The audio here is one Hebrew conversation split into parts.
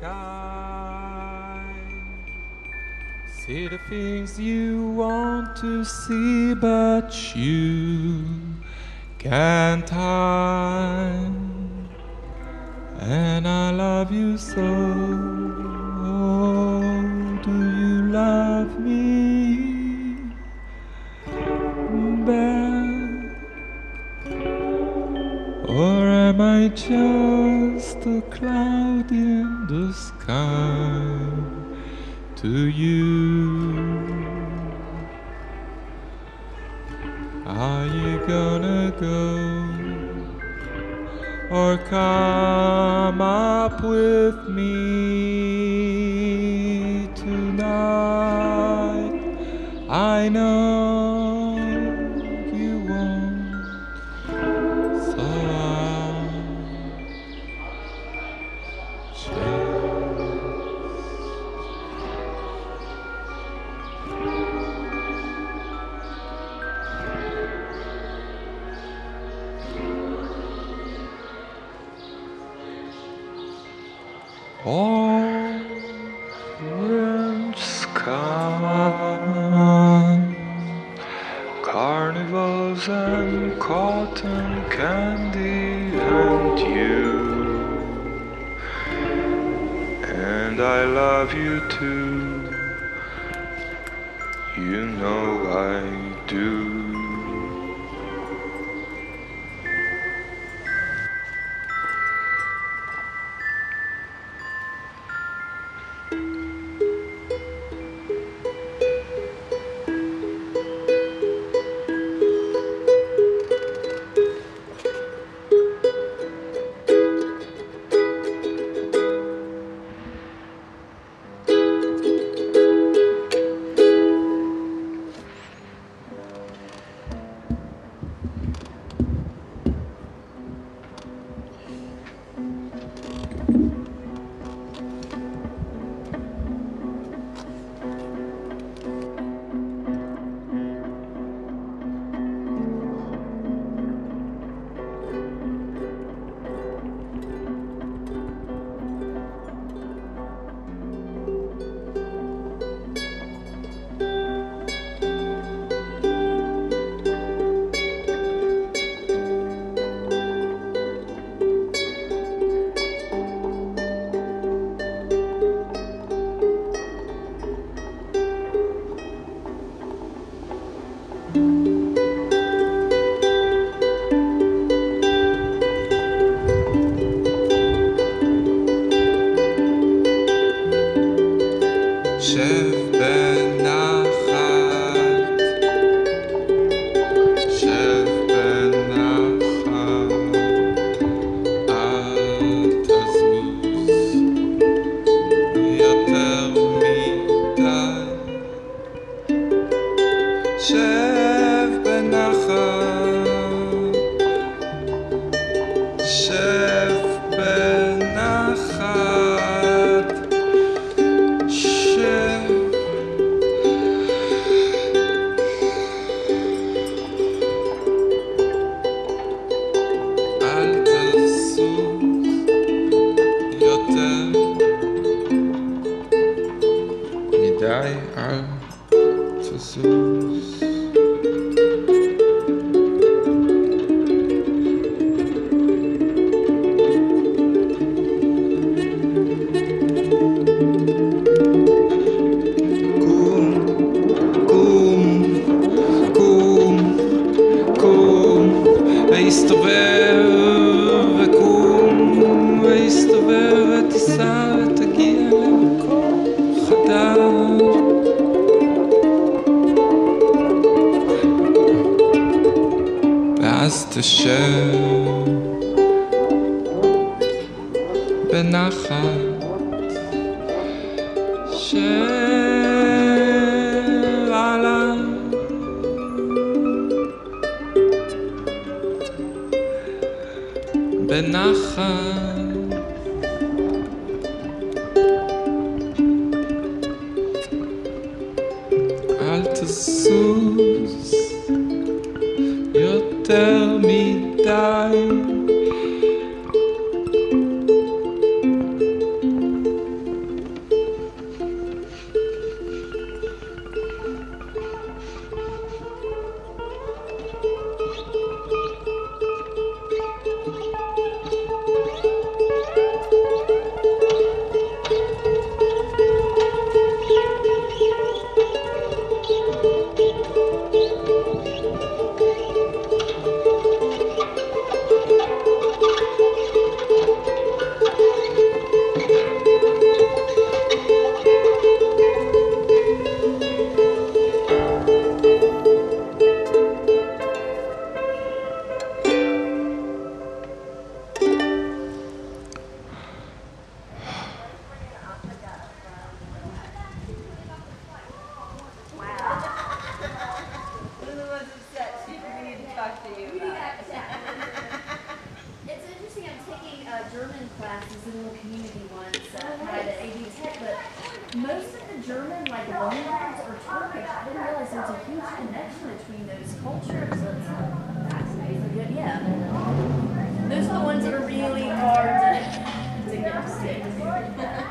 kind. See the things you want to see, but you can't hide. And I love you so. Oh, do you love me? Or am I just a cloud in the sky to you? Are you gonna go or come up with me tonight? I know love you too. You know I do. to Suze. You tell me die. Most of the German like loanwords or Turkish. I didn't realize there's a huge connection between those cultures. That's fascinating. Good, yeah. Those are the ones that are really hard to, to get to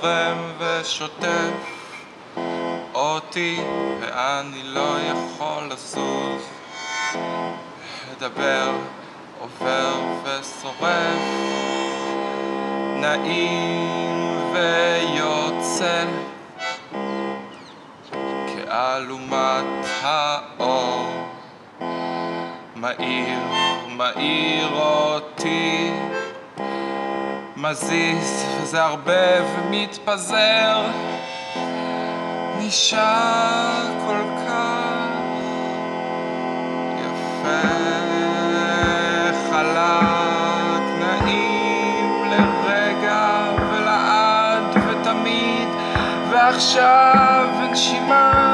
זורם ושוטף אותי, ואני לא יכול לזוז. מדבר, עובר ושורף, נעים ויוצא. כאלומת האור מאיר, מאיר אותי מזיז וזה הרבה ומתפזר. נשאר כל כך יפה. חלק נעים לרגע ולעד ותמיד ועכשיו בנשימה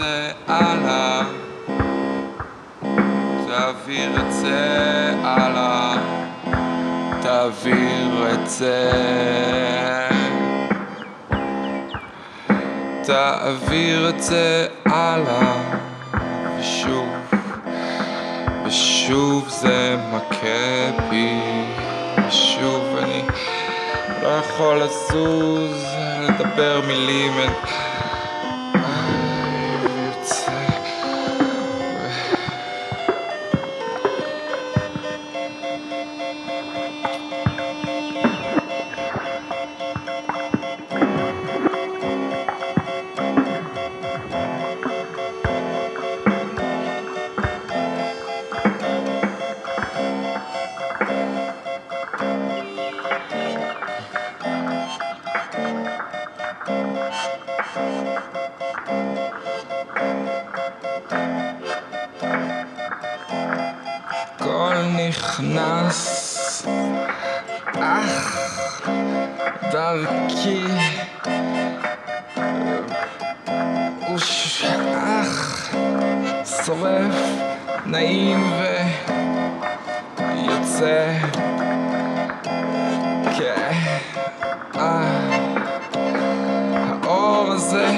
זה הלאה תעביר את זה הלאה תעביר את זה. תעביר את זה הלאה ושוב ושוב זה מכה בי. ושוב אני לא יכול לזוז לדבר מילים אה, האור הזה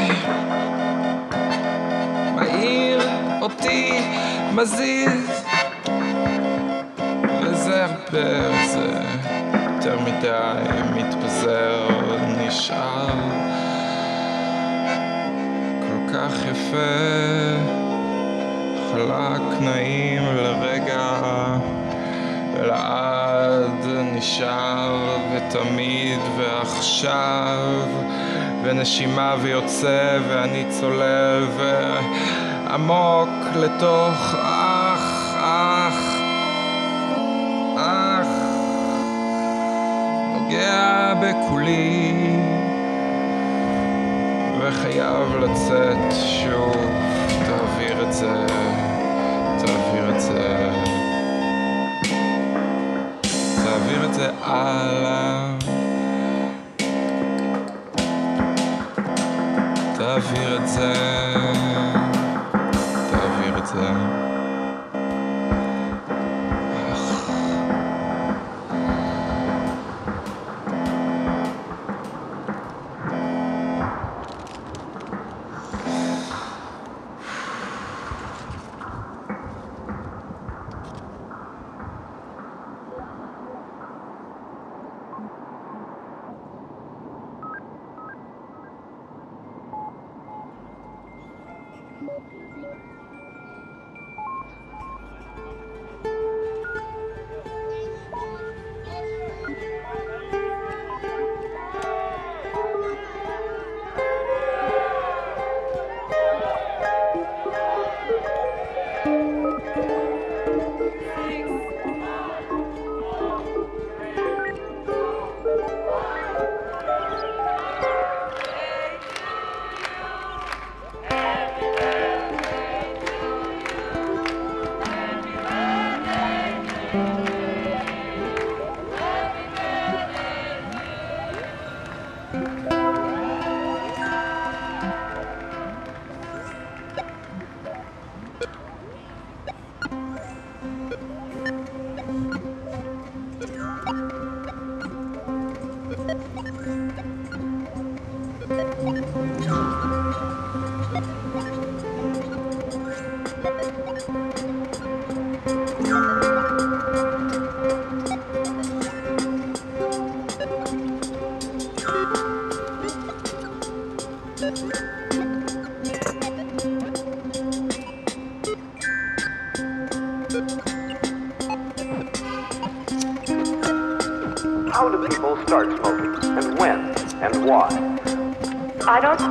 מאיר אותי, מזיז. וזה הרבה, זה יותר מדי מתפזר, נשאר כל כך יפה, חלק נעים לרגע. ולעד נשאר ותמיד ועכשיו ונשימה ויוצא ואני צולל ועמוק לתוך אך אך אך נוגע בכולי וחייב לצאת שוב. תעביר את זה תעביר את זה תעביר את זה הלאה. תעביר את זה. תעביר את זה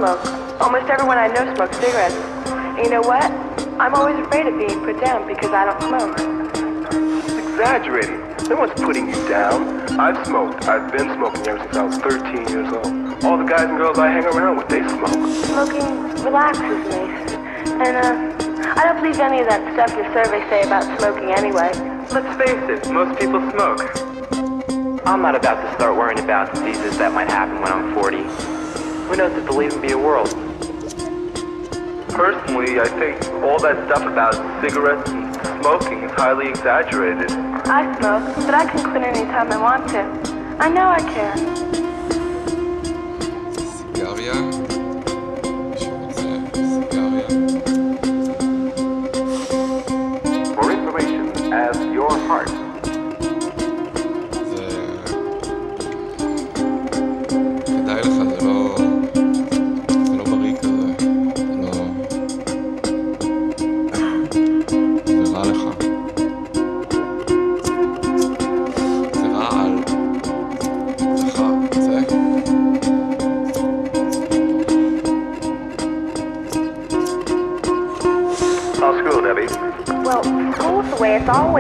smoke. Almost everyone I know smokes cigarettes. And you know what? I'm always afraid of being put down because I don't smoke. It's Exaggerating. No one's putting you down. I've smoked. I've been smoking ever since I was 13 years old. All the guys and girls I hang around with, they smoke. Smoking relaxes me. And, uh, I don't believe any of that stuff your surveys say about smoking anyway. Let's face it, most people smoke. I'm not about to start worrying about diseases that might happen when I'm 40. We don't have to believe in be a world. Personally, I think all that stuff about cigarettes and smoking is highly exaggerated. I smoke, but I can quit anytime I want to. I know I can. Cigaria?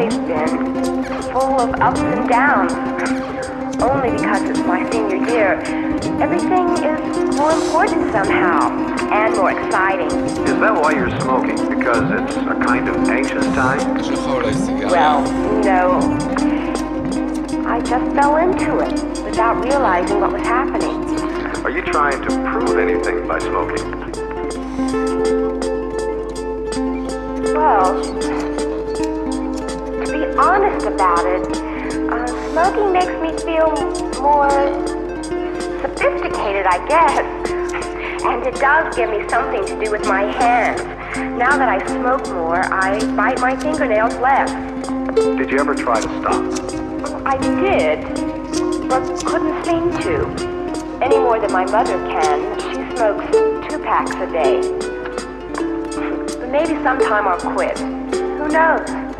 always been, full of ups and downs. Only because it's my senior year, everything is more important somehow, and more exciting. Is that why you're smoking? Because it's a kind of anxious time? Well, no. I just fell into it without realizing what was happening. Are you trying to prove anything by smoking? Well honest about it, uh, smoking makes me feel more sophisticated, I guess. And it does give me something to do with my hands. Now that I smoke more, I bite my fingernails less. Did you ever try to stop? I did, but couldn't seem to. Any more than my mother can. She smokes two packs a day. Maybe sometime I'll quit. Who knows?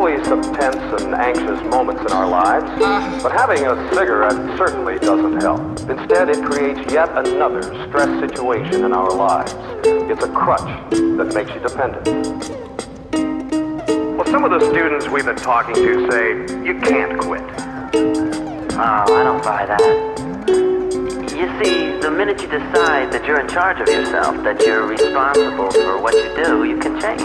Always some tense and anxious moments in our lives, but having a cigarette certainly doesn't help. Instead, it creates yet another stress situation in our lives. It's a crutch that makes you dependent. Well, some of the students we've been talking to say you can't quit. Oh, I don't buy that. You see, the minute you decide that you're in charge of yourself, that you're responsible for what you do, you can change.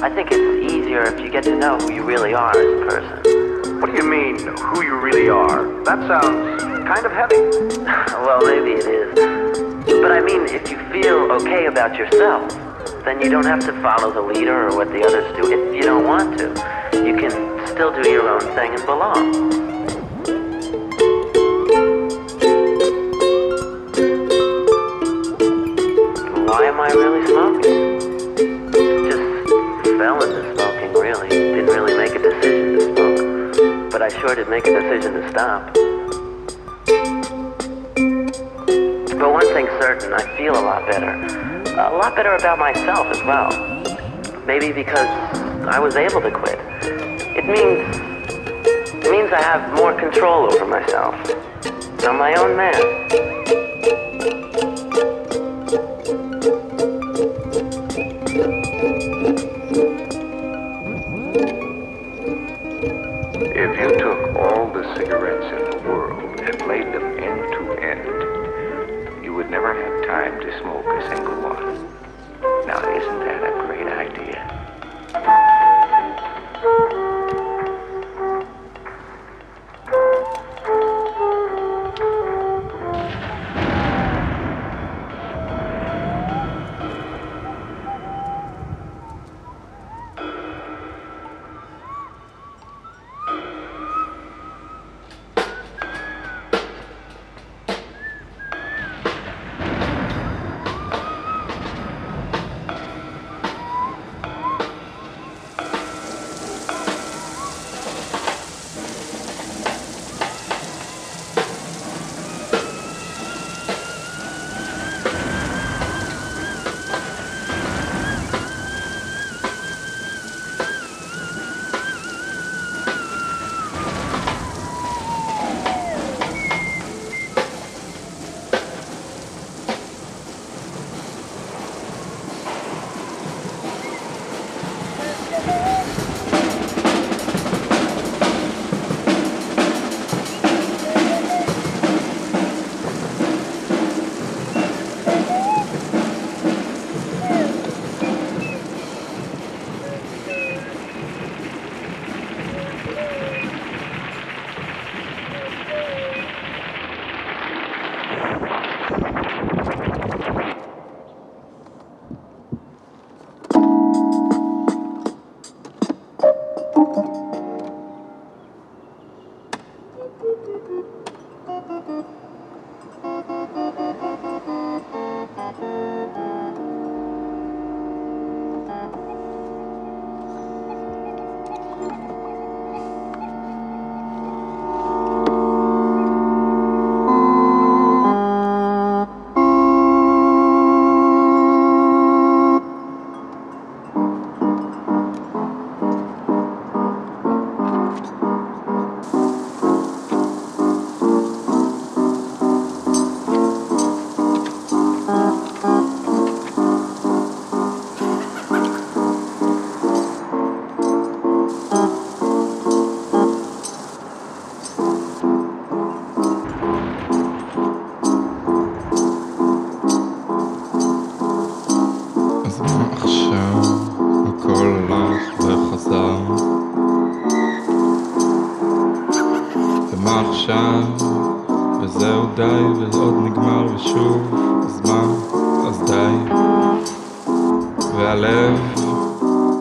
I think it's easier if you get to know who you really are as a person. What do you mean, who you really are? That sounds kind of heavy. well, maybe it is. But I mean, if you feel okay about yourself, then you don't have to follow the leader or what the others do if you don't want to. You can still do your own thing and belong. Why am I really smoking? Just fell into I sure did make a decision to stop. But one thing's certain, I feel a lot better. A lot better about myself as well. Maybe because I was able to quit. It means it means I have more control over myself. I'm my own man.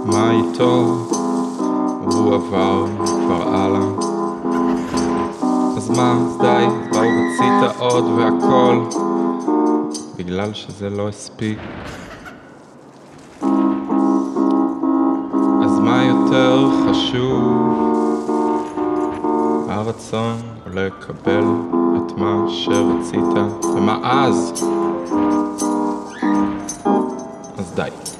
מה איתו? הוא עבר כבר הלאה. אז מה, די, כבר רצית עוד והכל, בגלל שזה לא הספיק. אז מה יותר חשוב? הרצון הוא לקבל את מה שרצית, ומה אז? אז די.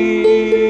Música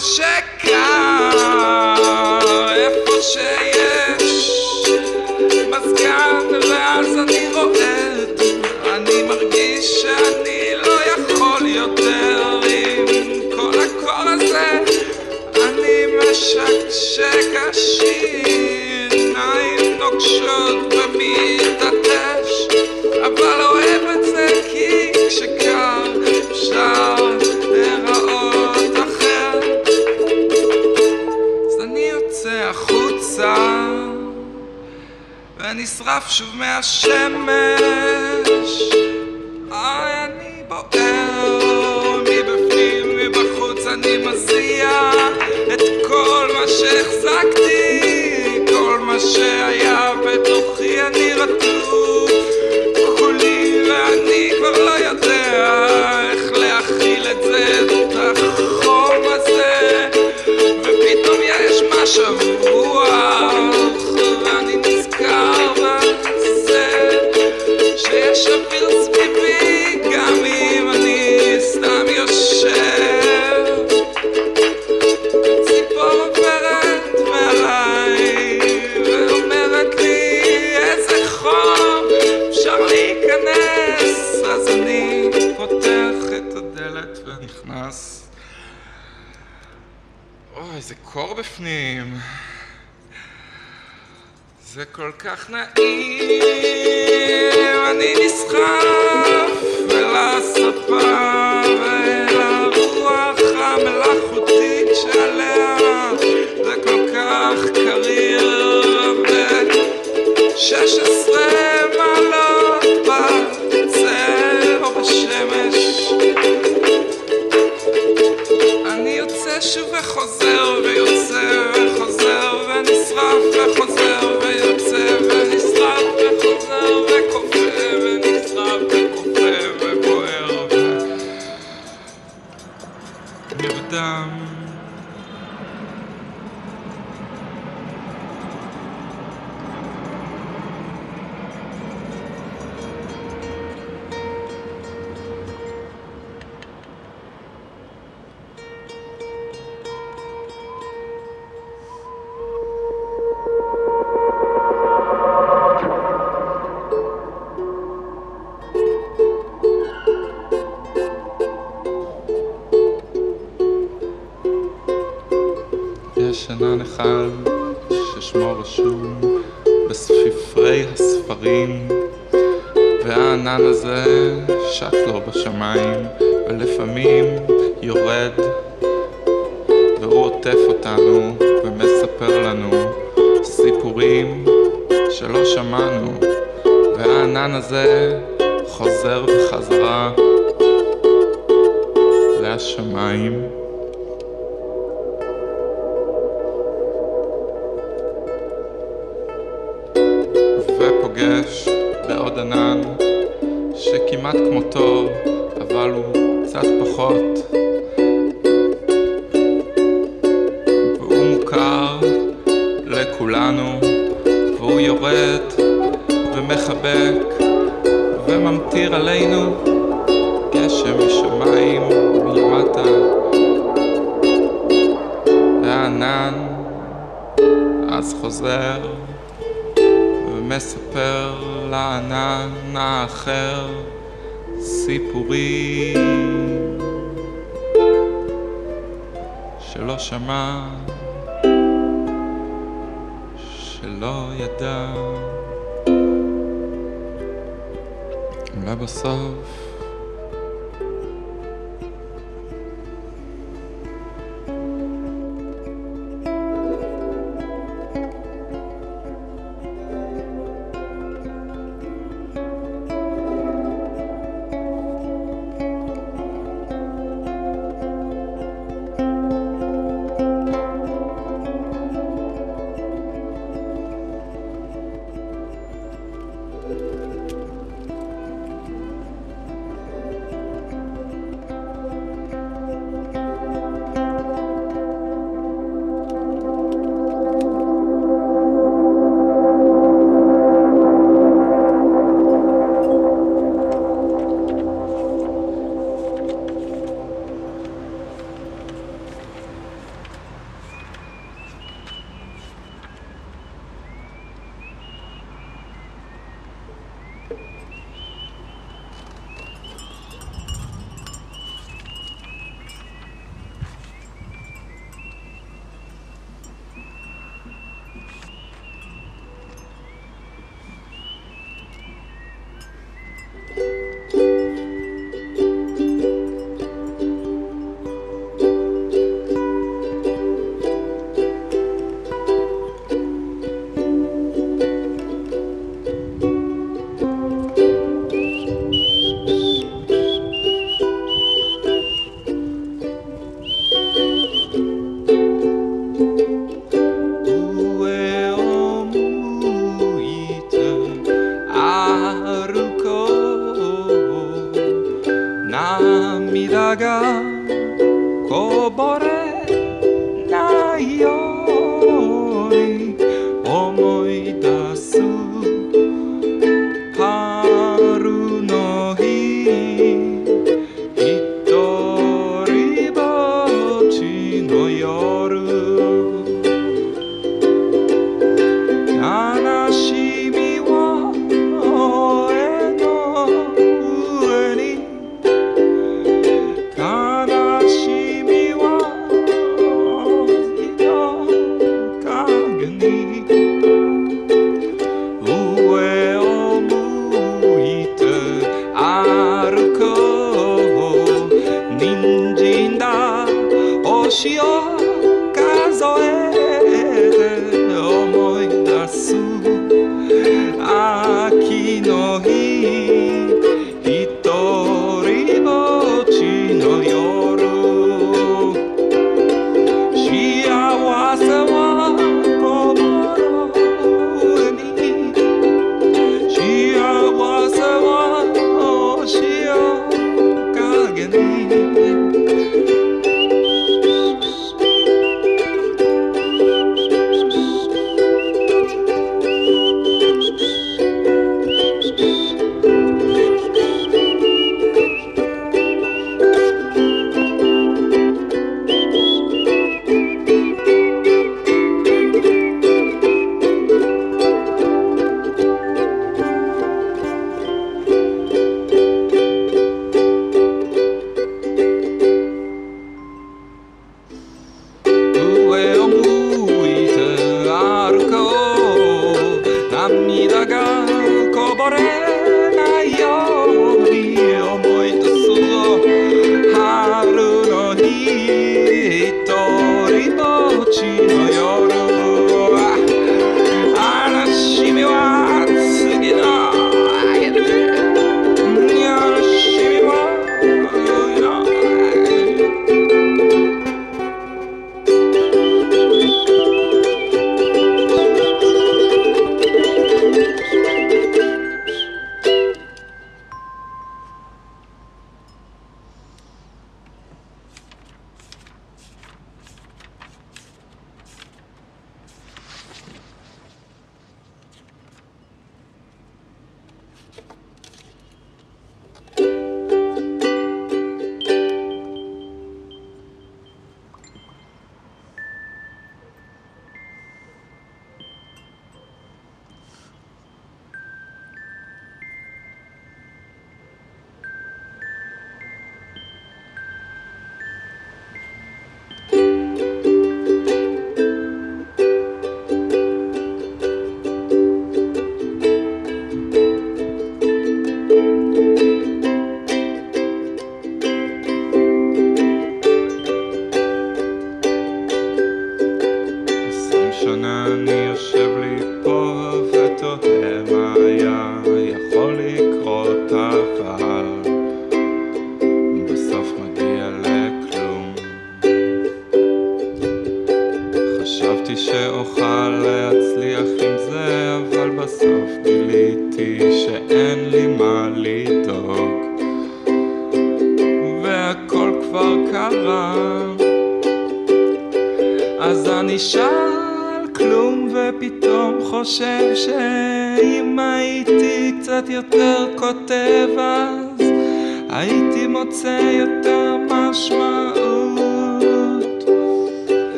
você. É ונשרף שוב מהשמש. איי אני בוער מבפנים מבחוץ אני מזיע את כל מה שהחזקתי. כל מה שהיה בתוכי אני רטוב. כולי ואני כבר לא יודע איך להכיל את זה את החום הזה. ופתאום יש משהו בפנים. זה כל כך נעים, אני נסחף ענן אחד ששמו רשום בספרי הספרים. והענן הזה שט לו בשמיים ולפעמים יורד והוא עוטף אותנו ומספר לנו סיפורים שלא שמענו. והענן הזה חוזר ומספר לענן האחר סיפורים שלא שמע, שלא ידע. אולי בסוף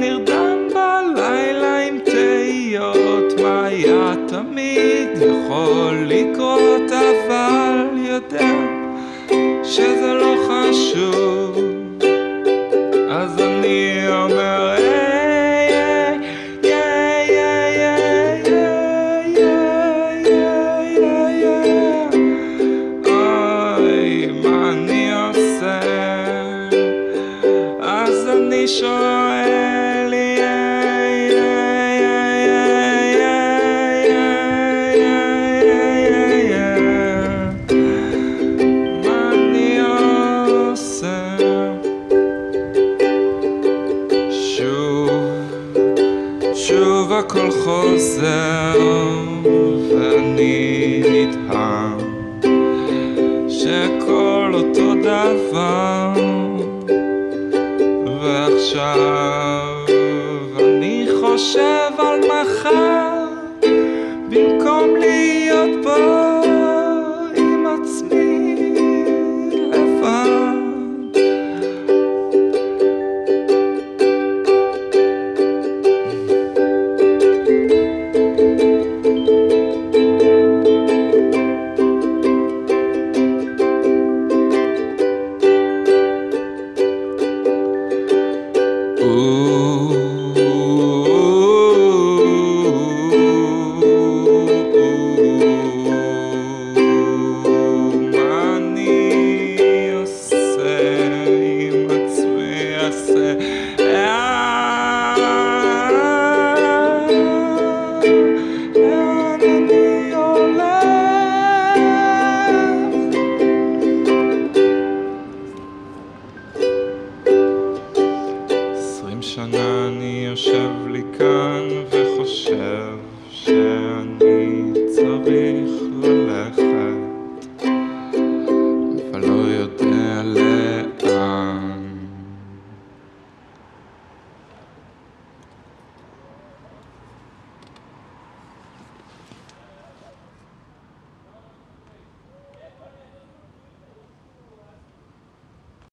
ונרדם בלילה עם תהיות מה היה תמיד יכול לקרות אבל יודע שזה לא חשוב.